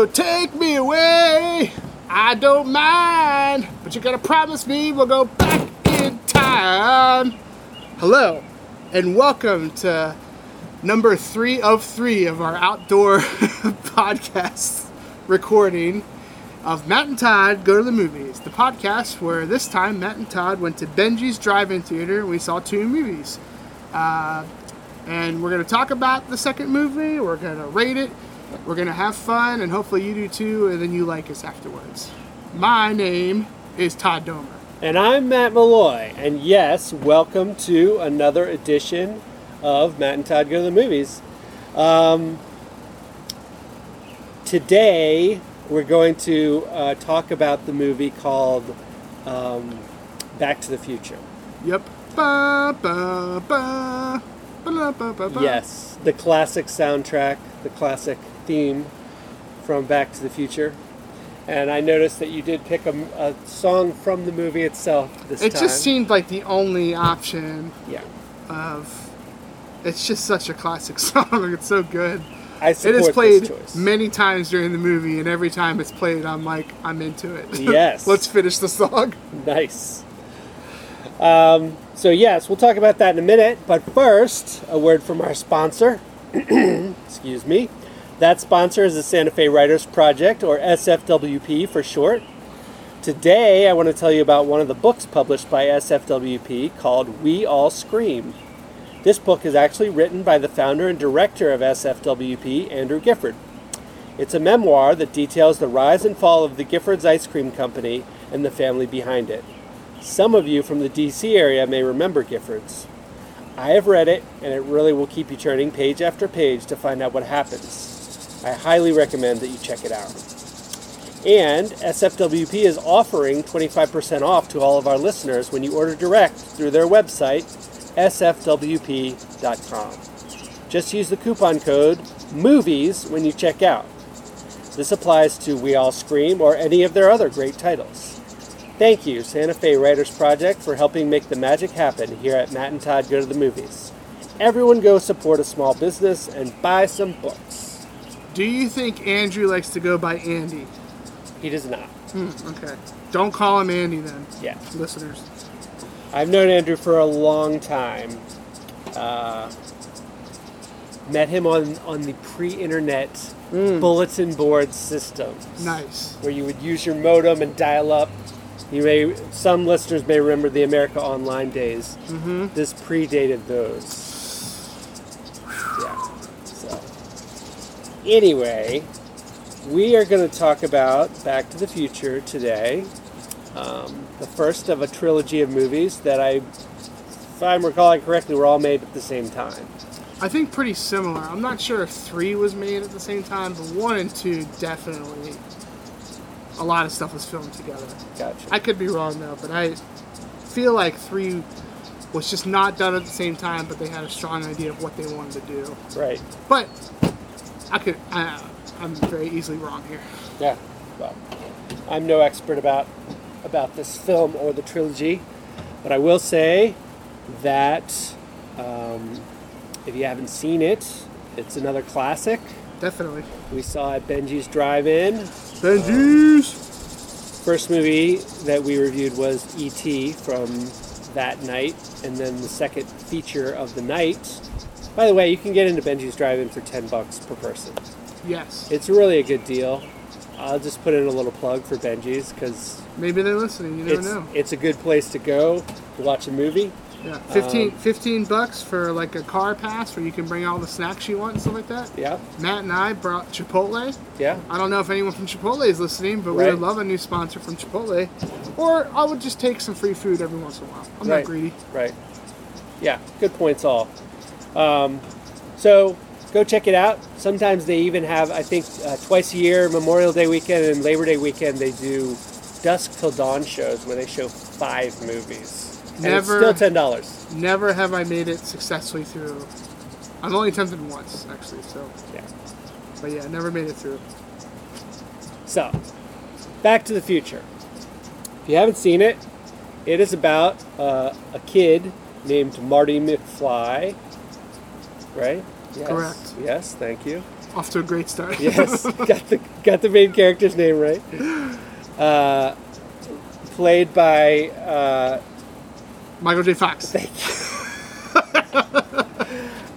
So take me away. I don't mind, but you gotta promise me we'll go back in time. Hello, and welcome to number three of three of our outdoor podcast recording of Matt and Todd Go to the Movies, the podcast where this time Matt and Todd went to Benji's Drive-In Theater and we saw two movies. Uh, and we're going to talk about the second movie, we're going to rate it, we're going to have fun, and hopefully you do too, and then you like us afterwards. My name is Todd Domer. And I'm Matt Malloy, and yes, welcome to another edition of Matt and Todd Go to the Movies. Um, today, we're going to uh, talk about the movie called um, Back to the Future. Yep. Ba, ba, ba. Yes, the classic soundtrack, the classic theme from Back to the Future. And I noticed that you did pick a, a song from the movie itself this It time. just seemed like the only option yeah. of. It's just such a classic song. It's so good. I It support is played many times during the movie, and every time it's played, I'm like, I'm into it. Yes. Let's finish the song. Nice. Um, so, yes, we'll talk about that in a minute. But first, a word from our sponsor. Excuse me. That sponsor is the Santa Fe Writers Project, or SFWP for short. Today, I want to tell you about one of the books published by SFWP called We All Scream. This book is actually written by the founder and director of SFWP, Andrew Gifford. It's a memoir that details the rise and fall of the Giffords Ice Cream Company and the family behind it. Some of you from the DC area may remember Giffords. I have read it, and it really will keep you turning page after page to find out what happens. I highly recommend that you check it out. And SFWP is offering 25% off to all of our listeners when you order direct through their website, sfwp.com. Just use the coupon code MOVIES when you check out. This applies to We All Scream or any of their other great titles. Thank you, Santa Fe Writers Project, for helping make the magic happen here at Matt and Todd Go to the Movies. Everyone go support a small business and buy some books. Do you think Andrew likes to go by Andy? He does not. Hmm, okay. Don't call him Andy then, Yeah. listeners. I've known Andrew for a long time. Uh, met him on, on the pre internet bulletin board system. Nice. where you would use your modem and dial up. You may some listeners may remember the America Online days. Mm-hmm. This predated those. Yeah. So anyway, we are going to talk about Back to the Future today. Um, the first of a trilogy of movies that I, if I'm recalling correctly, were all made at the same time. I think pretty similar. I'm not sure if three was made at the same time, but one and two definitely. A lot of stuff was filmed together. Gotcha. I could be wrong though, but I feel like three was just not done at the same time, but they had a strong idea of what they wanted to do. right. But I could, I, I'm very easily wrong here. Yeah. Well, I'm no expert about about this film or the trilogy, but I will say that um, if you haven't seen it, it's another classic. Definitely. We saw at Benji's Drive-In. Benji's. First movie that we reviewed was E.T. from that night, and then the second feature of the night. By the way, you can get into Benji's Drive-In for ten bucks per person. Yes. It's really a good deal. I'll just put in a little plug for Benji's because Maybe they're listening. You never it's, know. it's a good place to go to watch a movie. Yeah. 15, um, 15 bucks for like a car pass where you can bring all the snacks you want and stuff like that. Yeah, Matt and I brought Chipotle. yeah, I don't know if anyone from Chipotle is listening, but we would love a new sponsor from Chipotle. Or I would just take some free food every once in a while. I'm Right. not greedy. right. Yeah, good points all. Um, so go check it out. Sometimes they even have, I think, uh, twice a year, Memorial Day weekend and Labor Day weekend, they do dusk till dawn shows where they show five movies. Never- it's still ten dollars. Never have I made it successfully through. I've only attempted once, actually, so. Yeah. But yeah, never made it through. So, Back to the Future. If you haven't seen it, it is about uh, a kid named Marty McFly right? Yes. Correct. Yes, thank you. Off to a great start. Yes, got the got the main character's name right. Uh, played by uh, Michael J. Fox. thank you.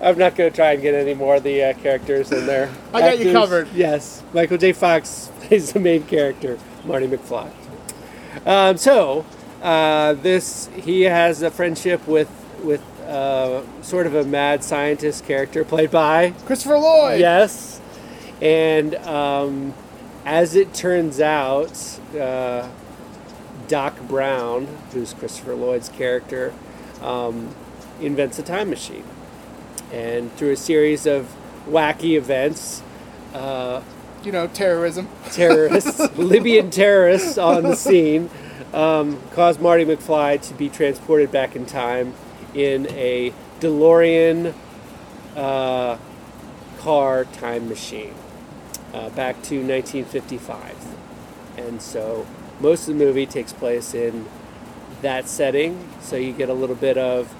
I'm not going to try and get any more of the uh, characters in there. I got you covered. Yes, Michael J. Fox plays the main character, Marty McFly. Um, so uh, this he has a friendship with with uh, sort of a mad scientist character played by Christopher Lloyd. Yes. And um, as it turns out, uh, Doc Brown, who's Christopher Lloyd's character, um, invents a time machine. And through a series of wacky events, uh, You know, terrorism. terrorists, Libyan terrorists on the scene, um, cause Marty McFly to be transported back in time in a DeLorean uh, car time machine uh, back to 1955. And so most of the movie takes place in that setting. So you get a little bit of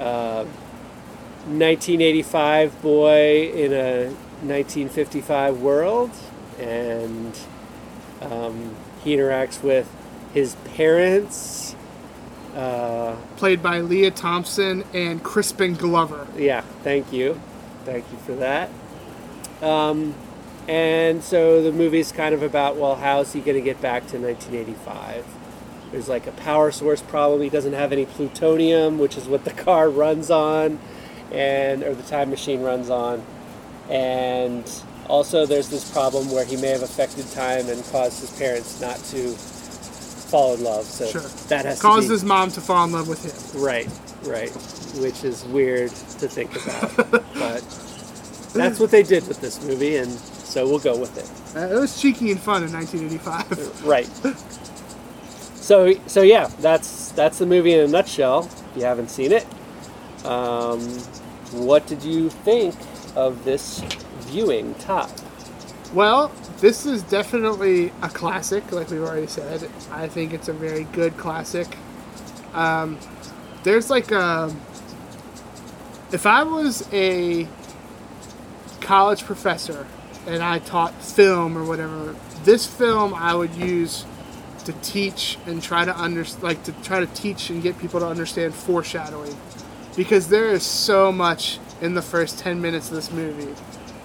uh, 1985 boy in a 1955 world, and um, he interacts with his parents. Uh, Played by Lea Thompson and Crispin Glover. yeah, thank you. Thank you for that. Um, and so the movie's kind of about well, how's he going to get back to 1985? There's like a power source problem. He doesn't have any plutonium, which is what the car runs on, and or the time machine runs on. And also, there's this problem where he may have affected time and caused his parents not to fall in love. So Sure. that has Caused his mom to fall in love with him. Right, right. Which is weird to think about. but that's what they did with this movie, and so we'll go with it. Uh, it was cheeky and fun in 1985. Right. So, so yeah, that's that's the movie in a nutshell. If you haven't seen it, um, what did you think of this viewing, Todd? Well, this is definitely a classic, like we've already said. I think it's a very good classic. Um, there's like a. If I was a college professor and I taught film or whatever, this film I would use to teach and try to under like to try to teach and get people to understand foreshadowing. Because there is so much in the first 10 minutes of this movie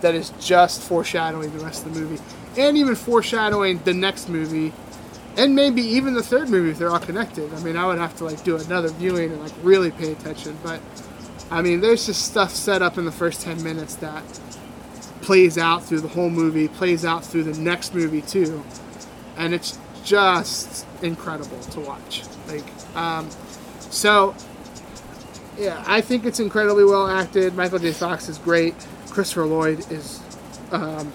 that is just foreshadowing the rest of the movie. And even foreshadowing the next movie and maybe even the third movie if they're all connected. I mean i would have to like do another viewing and like really pay attention. But i mean there's just stuff set up in the first 10 minutes that plays out through the whole movie plays out through the next movie too and it's just incredible to watch like um, so yeah, I think it's incredibly well acted. Michael J. Fox is great. Christopher Lloyd is um,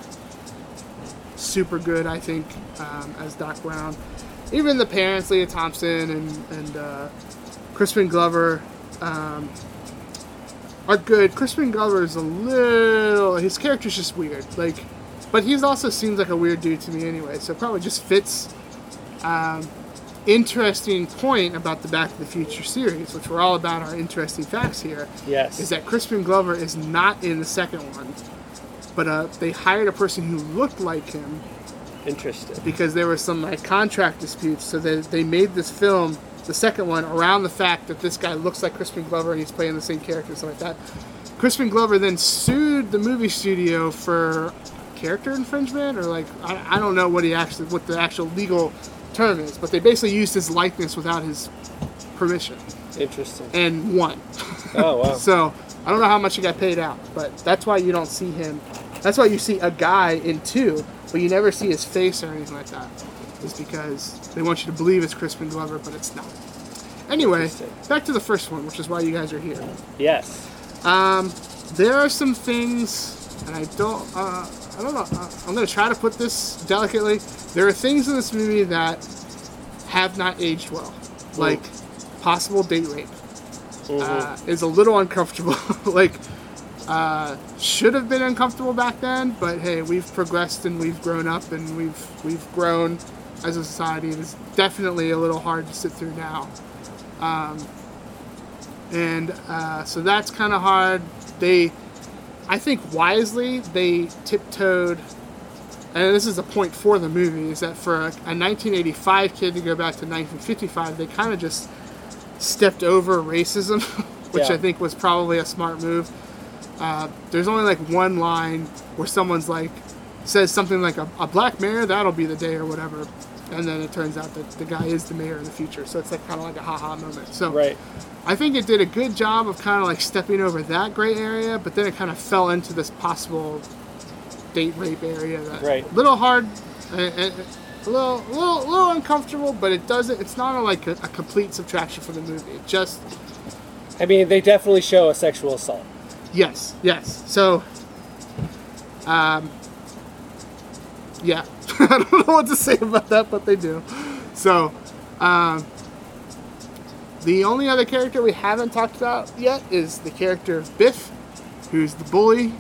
super good, I think, um, as Doc Brown. Even the parents, Lea Thompson and, and uh, Crispin Glover, um, are good. Crispin Glover is a little. His character's just weird. Like, but he also seems like a weird dude to me anyway, so it probably just fits. Um, interesting point about the Back to the Future series, which we're all about our interesting facts here, Yes. is that Crispin Glover is not in the second one, but uh, they hired a person who looked like him Interesting. because there were some like contract disputes. So they, they made this film, the second one, around the fact that this guy looks like Crispin Glover and he's playing the same character, and stuff like that. Crispin Glover then sued the movie studio for character infringement, or like I, I don't know what he actually what the actual legal term is, but they basically used his likeness without his permission Interesting. and won. Oh wow. So I don't know how much he got paid out, but that's why you don't see him. That's why you see a guy in two, but you never see his face or anything like that. Is because they want you to believe it's Crispin Glover, but it's not. Anyway, back to the first one, which is why you guys are here. Yes. There are some things, and I don't. Uh, I don't know. Uh, I'm going to try to put this delicately. There are things in this movie that have not aged well, like possible date rape uh, is a little uncomfortable. like, uh, should have been uncomfortable back then, but hey, we've progressed and we've grown up and we've we've grown as a society. It is definitely a little hard to sit through now, um, and uh, so that's kind of hard. They I think wisely they tiptoed, and this is a point for the movie, is that for a, a 1985 kid to go back to 1955, they kind of just stepped over racism, which Yeah. I think was probably a smart move. Uh, there's only like one line where someone's like says something like a, a black mayor that'll be the day or whatever and then it turns out that the guy is the mayor in the future so it's like kind of like a haha moment so Right. I think it did a good job of kind of like stepping over that gray area, but then it kind of fell into this possible date rape area. That Right. A little hard, uh, a little, little, little uncomfortable, but it doesn't. It's not a, like a, a complete subtraction from the movie. It just I mean, they definitely show a sexual assault. yes, yes. So, um, yeah, I don't know what to say about that, but they do. So, um, the only other character we haven't talked about yet is the character Biff, who's the bully.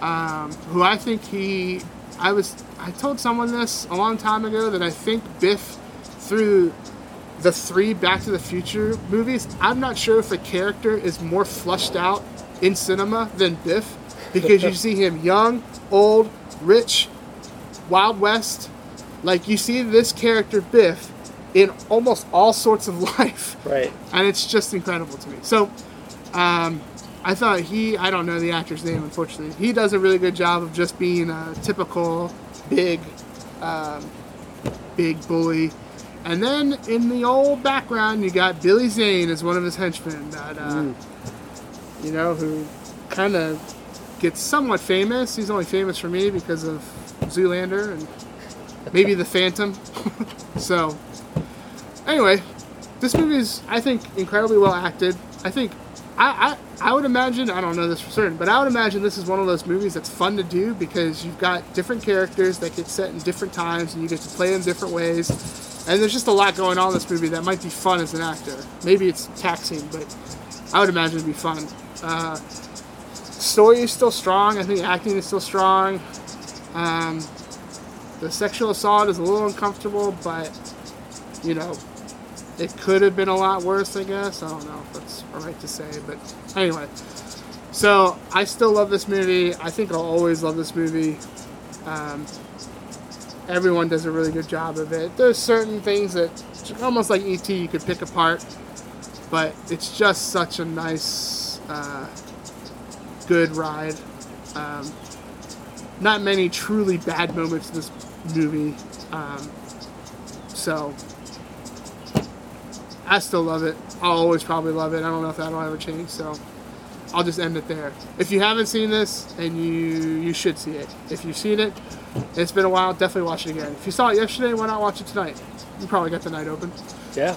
Um, who I think he, I was, I told someone this a long time ago that I think Biff, through the three Back to the Future movies, I'm not sure if the character is more flushed out in cinema than Biff, because you see him young, old, rich, Wild West. Like you see this character Biff in almost all sorts of life Right. and it's just incredible to me. So, um, I thought he, I don't know the actor's name, unfortunately. He does a really good job of just being a typical big, um, big bully. And then in the old background, you got Billy Zane as one of his henchmen that, uh, you know, who kind of gets somewhat famous. He's only famous for me because of Zoolander and maybe The Phantom. so, anyway, this movie is, I think, incredibly well acted. I think, I, I, I would imagine, I don't know this for certain, but I would imagine this is one of those movies that's fun to do because you've got different characters that get set in different times and you get to play them different ways. And there's just a lot going on in this movie that might be fun as an actor. Maybe it's taxing, but I would imagine it'd be fun. Uh, story is still strong. I think acting is still strong. Um, the sexual assault is a little uncomfortable, but you know, it could have been a lot worse. I guess I don't know if that's right to say, but anyway. So I still love this movie. I think I'll always love this movie. Um, everyone does a really good job of it. There's certain things that, almost like ET, you could pick apart, but it's just such a nice, uh, good ride. Um, not many truly bad moments in this movie. Um, so I still love it. I'll always probably love it. I don't know if that'll ever change. So I'll just end it there. If you haven't seen this, and you you should see it. If you've seen it, it's been a while. Definitely watch it again. If you saw it yesterday, why not watch it tonight? You probably got the night open. Yeah.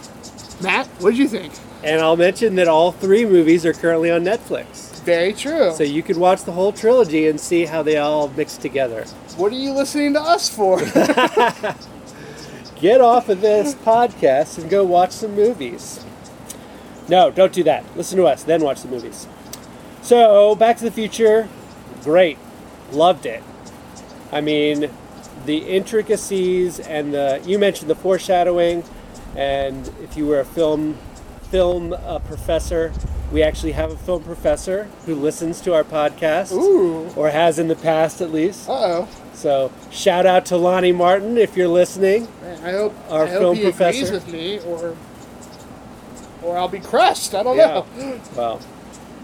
Matt, what did you think? And I'll mention that all three movies are currently on Netflix. Very true. So you could watch the whole trilogy and see how they all mix together. what are you listening to us for? Get off of this podcast and go watch some movies. No, don't do that. Listen to us, then watch the movies. So, Back to the Future, great. Loved it. I mean, the intricacies and the you mentioned the foreshadowing and if you were a film film uh, professor, we actually have a film professor who listens to our podcast Ooh. or has in the past at least. Uh oh. So, shout out to Lonnie Martin if you're listening. I hope Our I hope film he agrees with me, or or I'll be crushed. I don't Yeah. know. Well,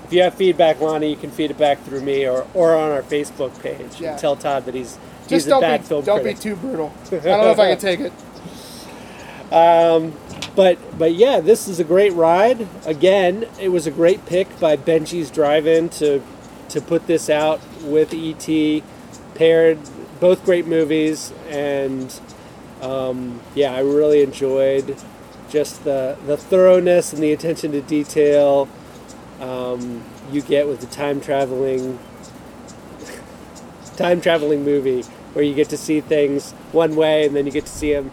if you have feedback, Lonnie, you can feed it back through me or, or on our Facebook page. Yeah. And tell Todd that he's he's Just a don't bad be film don't critic. be too brutal. I don't know if I can take it. But but yeah, this is a great ride. Again, it was a great pick by Benji's Drive-In to to put this out with ET. Paired both great movies, and um, yeah, I really enjoyed just the the thoroughness and the attention to detail um, you get with the time traveling time traveling movie where you get to see things one way and then you get to see them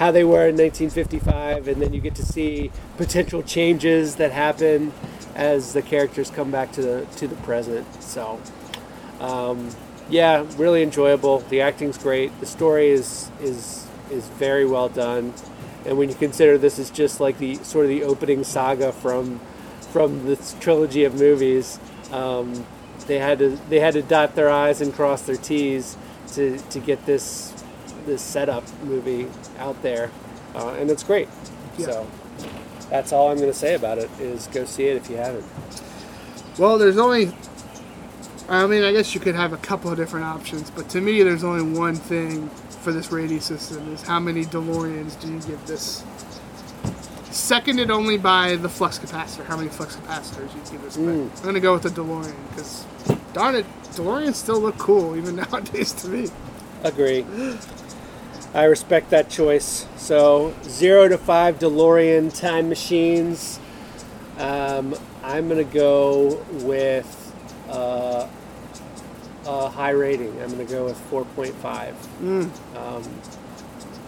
how they were in 1955 and then you get to see potential changes that happen as the characters come back to the to the present. So um, yeah really enjoyable. The acting's great. The story is is is very well done. And when you consider this is just like the sort of the opening saga from from this trilogy of movies um, they had to they had to dot their i's and cross their t's to, to get this this setup movie out there, uh, and it's great. Yeah. So that's all I'm going to say about it. Is go see it if you haven't. Well, there's only. I mean, I guess you could have a couple of different options, but to me, there's only one thing for this rating system: is how many DeLoreans do you give this? Seconded only by the flux capacitor. How many flux capacitors you give this? Mm. I'm gonna go with the DeLorean because, darn it, DeLoreans still look cool even nowadays to me. Agree. I respect that choice. So zero to five DeLorean time machines. Um, I'm gonna go with uh, a high rating. I'm gonna go with 4.5. Mm. Um,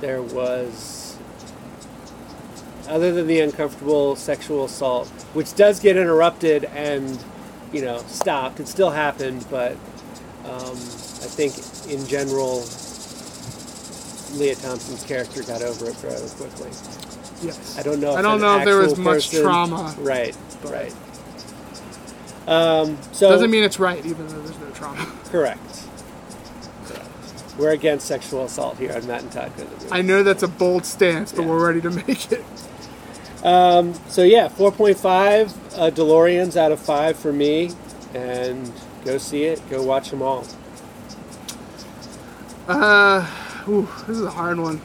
there was, other than the uncomfortable sexual assault, which does get interrupted and, you know, stopped. It still happened, but um, I think in general, Lea Thompson's character got over it fairly quickly. Yes. I don't know. If I don't know if there was much person- trauma. Right. Right. Um, so Doesn't mean it's right, even though there's no trauma. correct. Correct. We're against sexual assault here on Matt and Todd Good Movies. I know that's a bold stance, but Yeah. we're ready to make it. Um, so yeah, 4.5 uh, DeLoreans out of five for me, and go see it. Go watch them all. Uh, ooh, this is a hard one.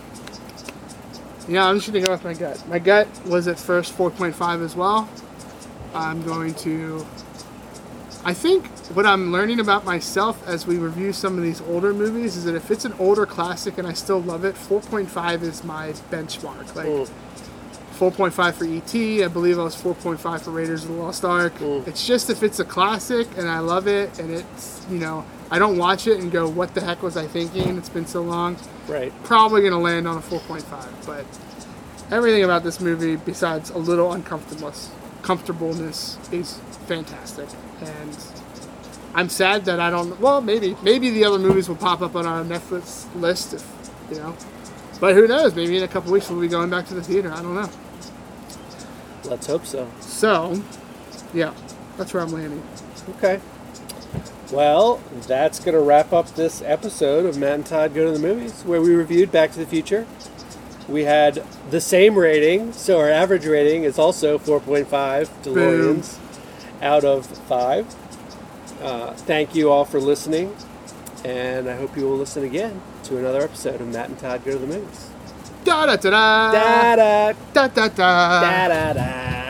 Yeah, I'm just gonna go with my gut. My gut was at first 4.5 as well. I'm going to. I think what I'm learning about myself as we review some of these older movies is that if it's an older classic and I still love it, 4.5 is my benchmark. Like Mm. 4.5 for ET, I believe I was 4.5 for Raiders of the Lost Ark. Mm. It's just if it's a classic and I love it and it's, you know, I don't watch it and go, what the heck was I thinking? It's been so long. Right. Probably going to land on a 4.5, but everything about this movie, besides a little uncomfortableness, comfortableness, is fantastic. And I'm sad that I don't. Well, maybe maybe the other movies will pop up on our Netflix list, if you know. But who knows? Maybe in a couple weeks we'll be going back to the theater. I don't know. Let's hope so. So, yeah, that's where I'm landing. Okay. Well, that's going to wrap up this episode of Matt and Todd Go to the Movies, where we reviewed Back to the Future. We had the same rating, so our average rating is also 4.5 DeLoreans out of 5. Uh, thank you all for listening, and I hope you will listen again to another episode of Matt and Todd Go to the Movies. Da da da da Da da da da da. da da da.